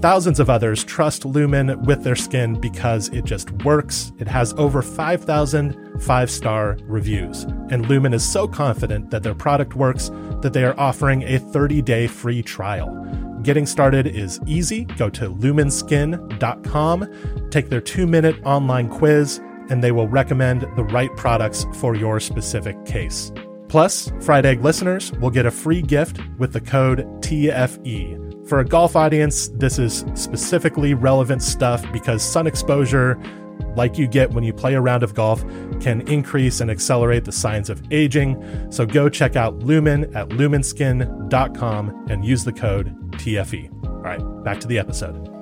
Thousands of others trust Lumen with their skin because it just works. It has over 5,000 five star reviews. And Lumen is so confident that their product works that they are offering a 30 day free trial. Getting started is easy. Go to lumenskin.com, take their two minute online quiz, and they will recommend the right products for your specific case. Plus, Fried Egg listeners will get a free gift with the code TFE. For a golf audience, this is specifically relevant stuff because sun exposure, like you get when you play a round of golf, can increase and accelerate the signs of aging. So go check out Lumen at lumenskin.com and use the code TFE. All right, back to the episode.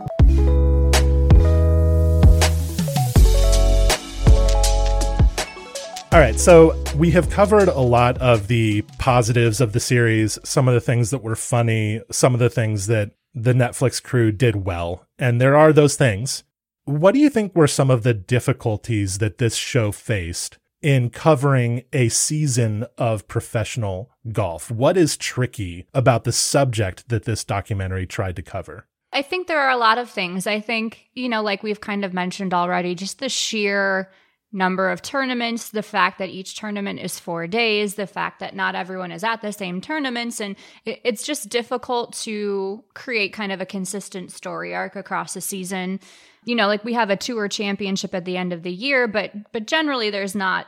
All right, so we have covered a lot of the positives of the series, some of the things that were funny, some of the things that the Netflix crew did well, and there are those things. What do you think were some of the difficulties that this show faced in covering a season of professional golf? What is tricky about the subject that this documentary tried to cover? I think there are a lot of things. I think, you know, like we've kind of mentioned already, just the sheer number of tournaments, the fact that each tournament is four days, the fact that not everyone is at the same tournaments. And it's just difficult to create kind of a consistent story arc across a season. You know, like we have a tour championship at the end of the year, but but generally there's not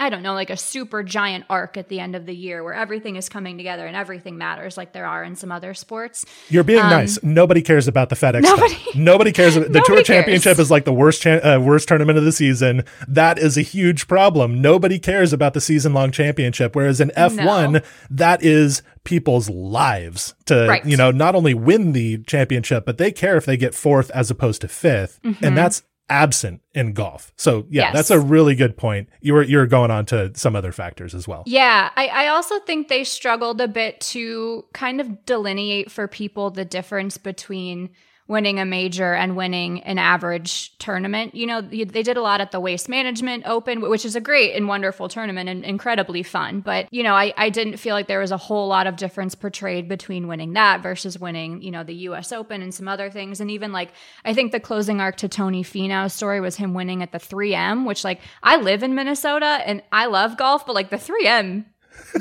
I don't know, like a super giant arc at the end of the year where everything is coming together and everything matters, like there are in some other sports. You're being um, nice. Nobody cares about the FedEx. Nobody, Cup. nobody cares. The nobody Tour cares. Championship is like the worst cha- uh, worst tournament of the season. That is a huge problem. Nobody cares about the season long championship. Whereas in F1, no. that is people's lives to right. you know not only win the championship, but they care if they get fourth as opposed to 5th mm-hmm. and that's absent in golf. So yeah, yes. that's a really good point. You were you're going on to some other factors as well. Yeah, I, I also think they struggled a bit to kind of delineate for people the difference between winning a major and winning an average tournament. You know, they did a lot at the Waste Management Open, which is a great and wonderful tournament and incredibly fun. But, you know, I, I didn't feel like there was a whole lot of difference portrayed between winning that versus winning, you know, the US Open and some other things. And even like, I think the closing arc to Tony Finau's story was him winning at the 3M, which like I live in Minnesota and I love golf, but like the 3M,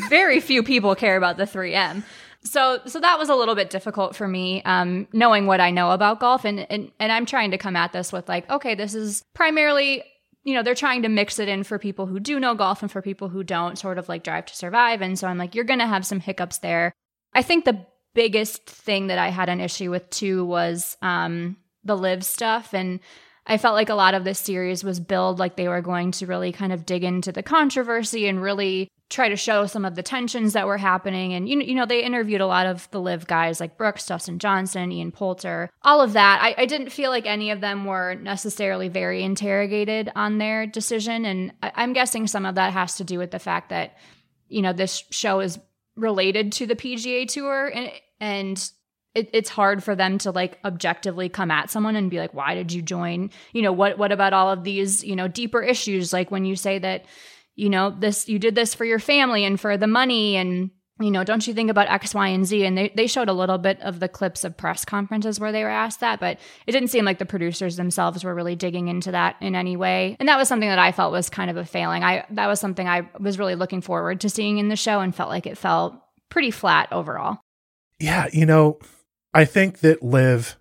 very few people care about the 3M. So so that was a little bit difficult for me, um, knowing what I know about golf, and, and and I'm trying to come at this with like, okay, this is primarily you know, they're trying to mix it in for people who do know golf and for people who don't, sort of like drive to survive. And so I'm like, you're going to have some hiccups there. I think the biggest thing that I had an issue with too was um, the LIV stuff. And I felt like a lot of this series was billed like they were going to really kind of dig into the controversy and really try to show some of the tensions that were happening. And, you you know they interviewed a lot of the LIV guys like Brooks, Dustin Johnson, Ian Poulter, all of that. I, I didn't feel like any of them were necessarily very interrogated on their decision. And I, I'm guessing some of that has to do with the fact that, you know, this show is related to the PGA Tour and, and it, it's hard for them to like objectively come at someone and be like, why did you join? You know, what what about all of these, you know, deeper issues? Like when you say that, you know, this you did this for your family and for the money and you know, don't you think about X, Y, and Z? And they, they showed a little bit of the clips of press conferences where they were asked that, but it didn't seem like the producers themselves were really digging into that in any way. And that was something that I felt was kind of a failing. I that was something I was really looking forward to seeing in the show and felt like it felt pretty flat overall. Yeah, you know, I think that LIV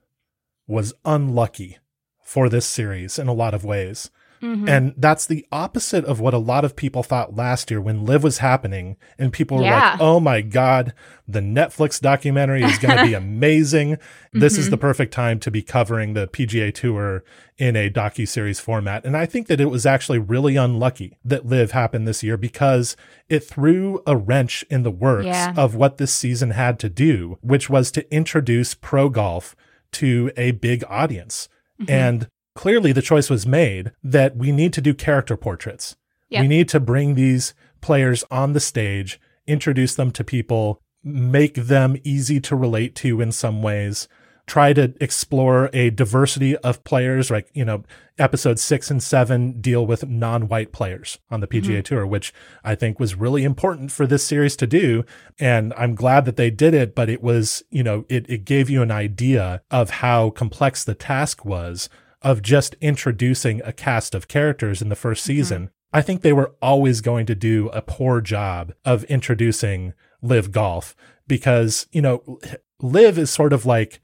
was unlucky for this series in a lot of ways. Mm-hmm. And that's the opposite of what a lot of people thought last year when LIV was happening and people were yeah. like, "Oh my god, the Netflix documentary is going to be amazing. mm-hmm. This is mm-hmm. the perfect time to be covering the PGA Tour in a docu-series format." And I think that it was actually really unlucky that LIV happened this year because it threw a wrench in the works yeah. of what this season had to do, which was to introduce pro golf to a big audience. Mm-hmm. And clearly the choice was made that we need to do character portraits. Yep. We need to bring these players on the stage, introduce them to people, make them easy to relate to in some ways, try to explore a diversity of players. Like, you know, episodes six and seven deal with non white players on the PGA mm-hmm. Tour, which I think was really important for this series to do. And I'm glad that they did it, but it was, you know, it, it gave you an idea of how complex the task was of just introducing a cast of characters in the 1st mm-hmm. season, mm-hmm. I think they were always going to do a poor job of introducing LIV golf because, you know, LIV is sort of like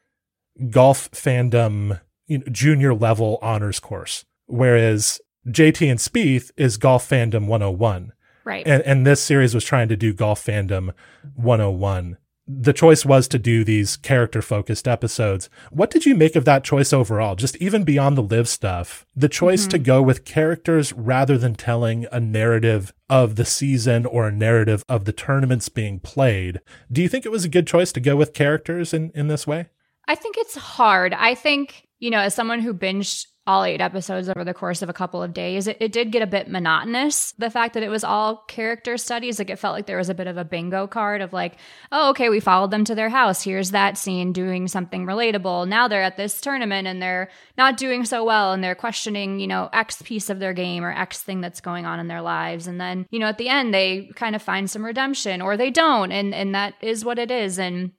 golf fandom, you know, junior level honors course, whereas JT and Spieth is golf fandom 101. Right. And, and this series was trying to do golf fandom 101 the choice was to do these character focused episodes. What did you make of that choice overall? Just even beyond the LIV stuff, the choice mm-hmm. to go with characters rather than telling a narrative of the season or a narrative of the tournaments being played. Do you think it was a good choice to go with characters in, in this way? I think it's hard. I think, you know, as someone who binged all eight episodes over the course of a couple of days, it, it, did get a bit monotonous. The fact that it was all character studies, like it felt like there was a bit of a bingo card of like, oh, okay, we followed them to their house. Here's that scene doing something relatable. Now they're at this tournament and they're not doing so well and they're questioning, you know, X piece of their game or X thing that's going on in their lives. And then, you know, at the end, they kind of find some redemption or they don't. And, and that is what it is. And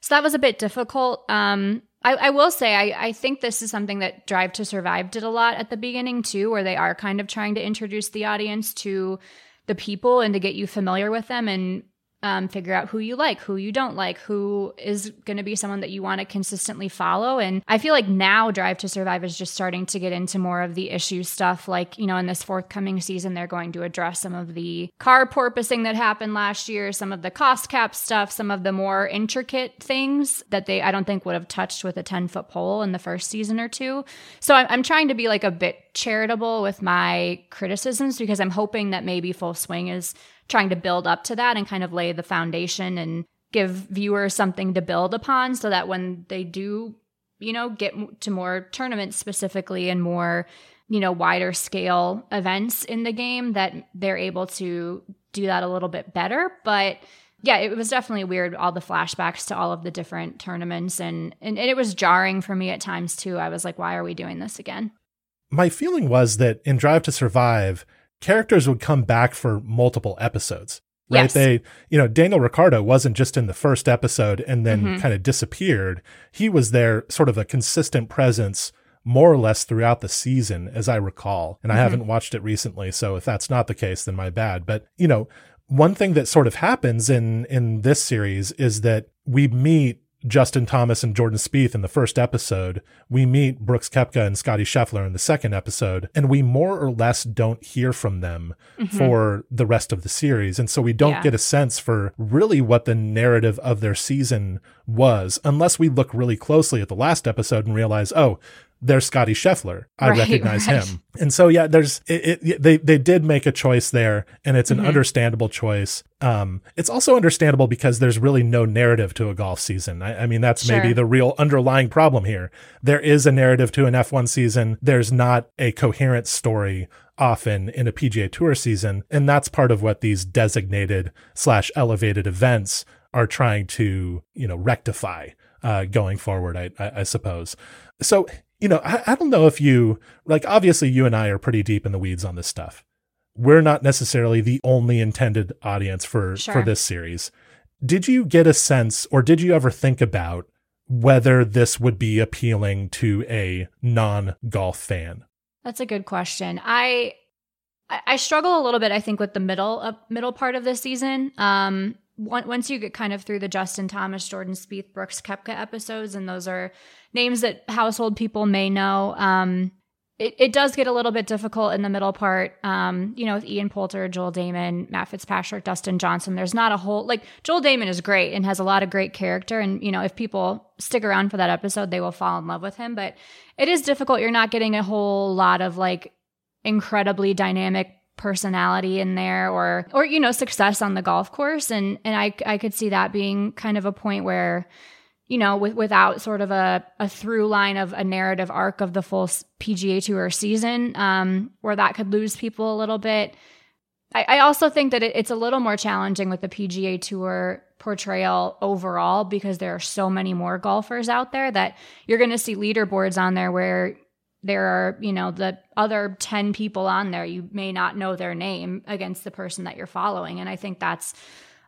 so that was a bit difficult. Um, I, I, will say, I, I think this is something that Drive to Survive did a lot at the beginning too, where they are kind of trying to introduce the audience to the people and to get you familiar with them. And um, figure out who you like, who you don't like, who is going to be someone that you want to consistently follow. And I feel like now Drive to Survive is just starting to get into more of the issue stuff. Like, you know, in this forthcoming season, they're going to address some of the car porpoising that happened last year, some of the cost cap stuff, some of the more intricate things that they, I don't think, would have touched with a 10 foot pole in the first season or two. So I'm, I'm trying to be like a bit charitable with my criticisms because I'm hoping that maybe Full Swing is trying to build up to that and kind of lay the foundation and give viewers something to build upon so that when they do, you know, get to more tournaments specifically and more, you know, wider scale events in the game that they're able to do that a little bit better. But yeah, it was definitely weird all the flashbacks to all of the different tournaments and, and it was jarring for me at times too. I was like, why are we doing this again? My feeling was that in Drive to Survive, characters would come back for multiple episodes. Right. Yes. They, you know, Daniel Ricciardo wasn't just in the first episode and then mm-hmm. kind of disappeared. He was there sort of a consistent presence more or less throughout the season, as I recall. And mm-hmm. I haven't watched it recently. So if that's not the case, then my bad. But, you know, one thing that sort of happens in in this series is that we meet Justin Thomas and Jordan Spieth in the first episode. We meet Brooks Koepka and Scotty Scheffler in the second episode, and we more or less don't hear from them mm-hmm. for the rest of the series. And so we don't yeah. get a sense for really what the narrative of their season was, unless we look really closely at the last episode and realize, oh, there's Scotty Scheffler. I right, recognize right. him. And so yeah, there's it, it, they they did make a choice there and it's an mm-hmm. understandable choice. Um it's also understandable because there's really no narrative to a golf season. I, I mean that's sure. maybe the real underlying problem here. There is a narrative to an F1 season. There's not a coherent story often in a PGA Tour season, and that's part of what these designated slash elevated events are trying to you know rectify uh, going forward. I, I, I suppose. So you know, I, I don't know if you like, obviously, you and I are pretty deep in the weeds on this stuff. We're not necessarily the only intended audience for sure. for this series. Did you get a sense, or did you ever think about whether this would be appealing to a non golf fan? That's a good question. I I struggle a little bit, I think, with the middle uh, middle part of this season. Um, once you get kind of through the Justin Thomas, Jordan Spieth, Brooks Koepka episodes, and those are names that household people may know. Um, it, it does get a little bit difficult in the middle part. Um, you know, with Ian Poulter, Joel Dahmen, Matt Fitzpatrick, Dustin Johnson. There's not a whole like Joel Dahmen is great and has a lot of great character. And you know, if people stick around for that episode, they will fall in love with him. But it is difficult. You're not getting a whole lot of like incredibly dynamic personality in there or or you know success on the golf course. And and I I could see that being kind of a point where you know with, without sort of a, a through line of a narrative arc of the full PGA Tour season um where that could lose people a little bit. I, I also think that it, it's a little more challenging with the PGA Tour portrayal overall because there are so many more golfers out there that you're going to see leaderboards on there where there are, you know, the other 10 people on there, you may not know their name against the person that you're following. And I think that's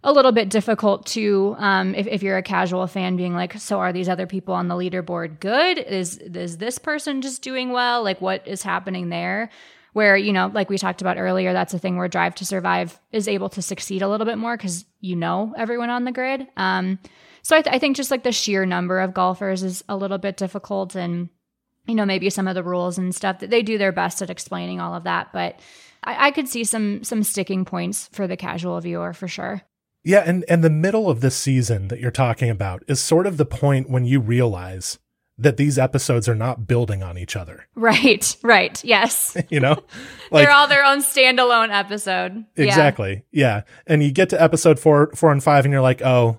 a little bit difficult to um, if, if you're a casual fan being like so are these other people on the leaderboard good? Is is this person just doing well? Like what is happening there? Where you know like we talked about earlier that's a thing where drive to survive is able to succeed a little bit more because you know everyone on the grid. Um, so I, th- I think just like the sheer number of golfers is a little bit difficult and you know, maybe some of the rules and stuff that they do their best at explaining all of that. But I, I could see some some sticking points for the casual viewer for sure. Yeah, and and the middle of this season that you're talking about is sort of the point when you realize that these episodes are not building on each other. Right, right. Yes. you know? Like, They're all their own standalone episode. Exactly. Yeah. yeah. And you get to episode 4 4 and 5 and you're like, "Oh,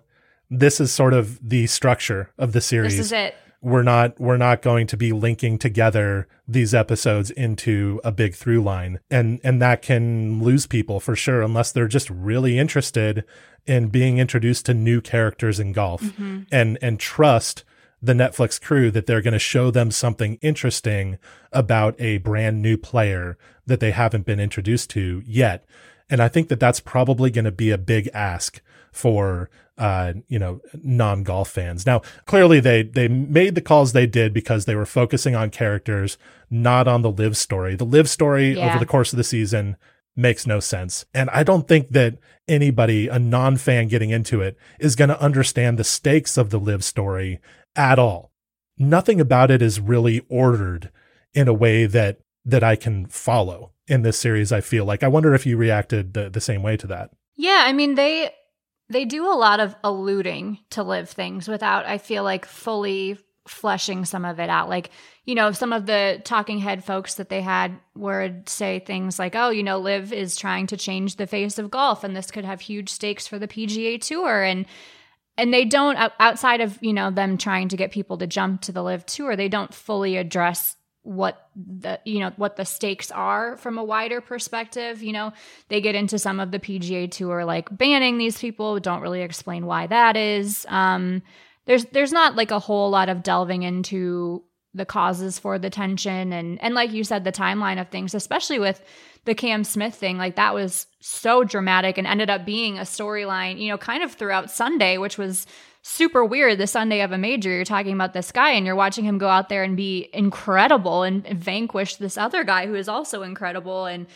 this is sort of the structure of the series." This is it we're not we're not going to be linking together these episodes into a big through line. And and that can lose people for sure unless they're just really interested in being introduced to new characters in golf. Mm-hmm. and and trust the Netflix crew that they're going to show them something interesting about a brand new player that they haven't been introduced to yet And I think that that's probably going to be a big ask for uh, you know, non-golf fans. Now, clearly they they made the calls they did because they were focusing on characters, not on the LIV story. The LIV story Yeah. over the course of the season makes no sense. And I don't think that anybody, a non-fan getting into it, is going to understand the stakes of the LIV story at all. Nothing about it is really ordered in a way that that I can follow in this series, I feel like. I wonder if you reacted the, the same way to that. Yeah, I mean they they do a lot of alluding to LIV things without I feel like fully fleshing some of it out. Like, you know, some of the talking head folks that they had would say things like, "Oh, you know, LIV is trying to change the face of golf and this could have huge stakes for the PGA Tour." And and they don't outside of, you know, them trying to get people to jump to the LIV Tour, they don't fully address what the you know what the stakes are from a wider perspective you know? They get into some of the PGA tour like banning these people don't really explain why that is. Um there's there's not like a whole lot of delving into the causes for the tension and and like you said the timeline of things especially with the Cam Smith thing like that was so dramatic and ended up being a storyline you know kind of throughout Sunday which was super weird the Sunday of a major. You're talking about this guy and you're watching him go out there and be incredible and vanquish this other guy who is also incredible. And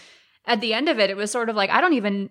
at the end of it, it was sort of like, I don't even,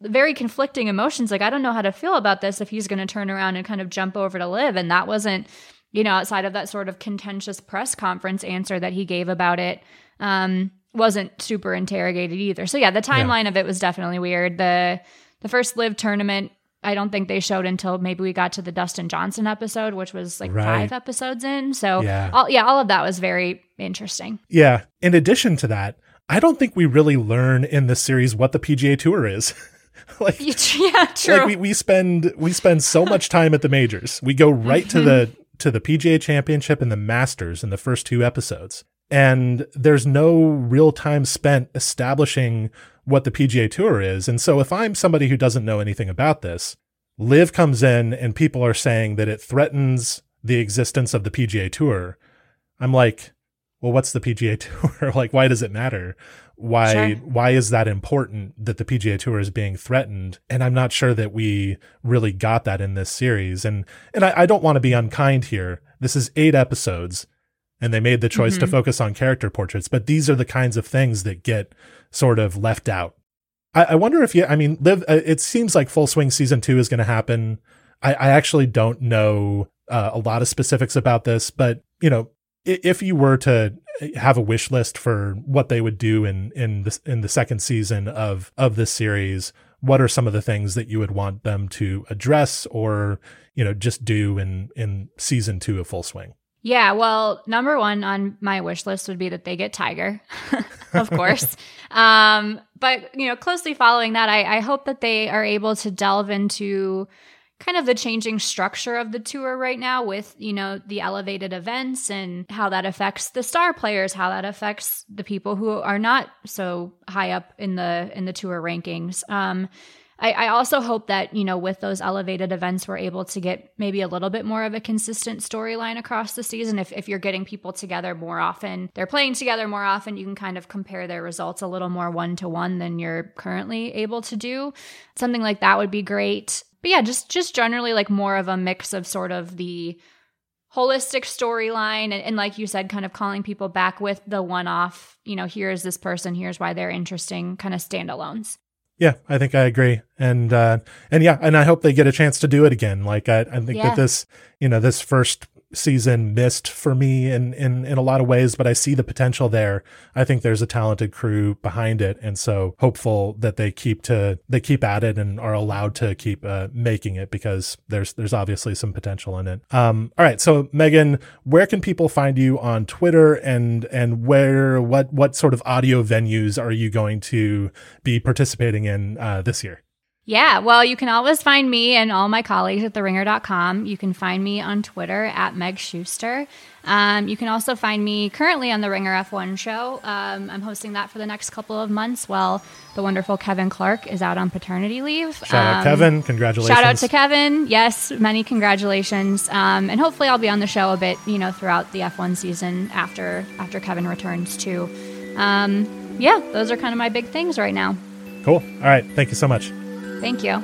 very conflicting emotions. Like, I don't know how to feel about this if he's going to turn around and kind of jump over to LIV. And that wasn't, you know, outside of that sort of contentious press conference answer that he gave about it. Um, wasn't super interrogated either. So yeah, the timeline of it was definitely weird. The the first LIV tournament I don't think they showed until maybe we got to the Dustin Johnson episode, which was like Right. five episodes in. So Yeah. all, yeah, all of that was very interesting. Yeah. In addition to that, I don't think we really learn in this series what the PGA Tour is. like, yeah, true. like we, we spend we spend so much time at the majors. We go right to the to the PGA Championship and the Masters in the first two episodes. And there's no real time spent establishing what the PGA Tour is. And so if I'm somebody who doesn't know anything about this, LIV comes in and people are saying that it threatens the existence of the PGA Tour. I'm like, well, what's the PGA Tour? like, why does it matter? Why Sure. why is that important that the PGA Tour is being threatened? And I'm not sure that we really got that in this series. And and I, I don't want to be unkind here. This is eight episodes, and they made the choice to Mhm. focus on character portraits. But these are the kinds of things that get sort of left out. I, I wonder if you. I mean, LIV. uh, It seems like Full Swing season two is going to happen. I, I actually don't know uh, a lot of specifics about this, but you know, if you were to have a wish list for what they would do in in the in the second season of of this series, what are some of the things that you would want them to address or you know just do in in season two of Full Swing? Yeah, well, number one on my wish list would be that they get Tiger, of course. um, but you know, closely following that, I, I hope that they are able to delve into kind of the changing structure of the tour right now with you know the elevated events and how that affects the star players how that affects the people who are not so high up in the in the tour rankings um I, I also hope that, you know, with those elevated events, we're able to get maybe a little bit more of a consistent storyline across the season. If, if you're getting people together more often, they're playing together more often, you can kind of compare their results a little more one to one than you're currently able to do. Something like that would be great. But yeah, just just generally like more of a mix of sort of the holistic storyline and, and like you said kind of calling people back with the one-off you know here's this person here's why they're interesting kind of standalones Yeah, I think I agree, and uh, and yeah, and I hope they get a chance to do it again. Like I, I think Yeah. that this, you know, this first season missed for me in in in a lot of ways, but I see the potential there. I think there's a talented crew behind it, and so hopeful that they keep to they keep at it and are allowed to keep uh, making it because there's there's obviously some potential in it. Um, all right, so Megan, where can people find you on Twitter, and and where what what sort of audio venues are you going to be participating in uh, this year? Yeah, well, you can always find me and all my colleagues at theringer.com. You can find me on Twitter at Meg Schuster. Um, you can also find me currently on the Ringer F1 show. Um, I'm hosting that for the next couple of months while the wonderful Kevin Clark is out on paternity leave. Shout out Um, Kevin, congratulations! Shout out to Kevin. Yes, many congratulations. Um, and hopefully I'll be on the show a bit, you know, throughout the F1 season after after Kevin returns too. Um, yeah, those are kind of my big things right now. Cool. All right. Thank you so much. Thank you.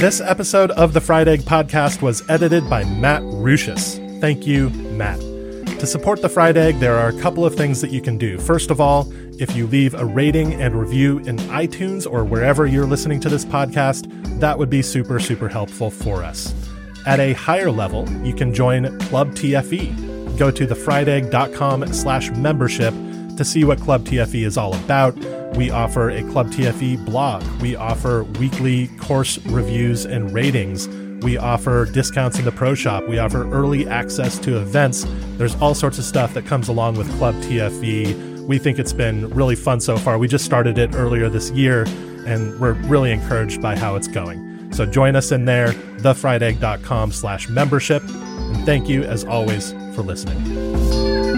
This episode of the Fried Egg Podcast was edited by Matt Ruchis. Thank you, Matt. To support the Fried Egg, there are a couple of things that you can do. First of all, if you leave a rating and review in iTunes or wherever you're listening to this podcast, that would be super, super helpful for us. At a higher level, you can join Club TFE. Go to thefriedegg.com slash membership to see what Club TFE is all about. We offer a Club TFE blog. We offer weekly course reviews and ratings. We offer discounts in the pro shop. We offer early access to events. There's all sorts of stuff that comes along with Club TFE. We think it's been really fun so far. We just started it earlier this year, and we're really encouraged by how it's going. So join us in there, thefriedegg.com slash membership. And thank you, as always, for listening.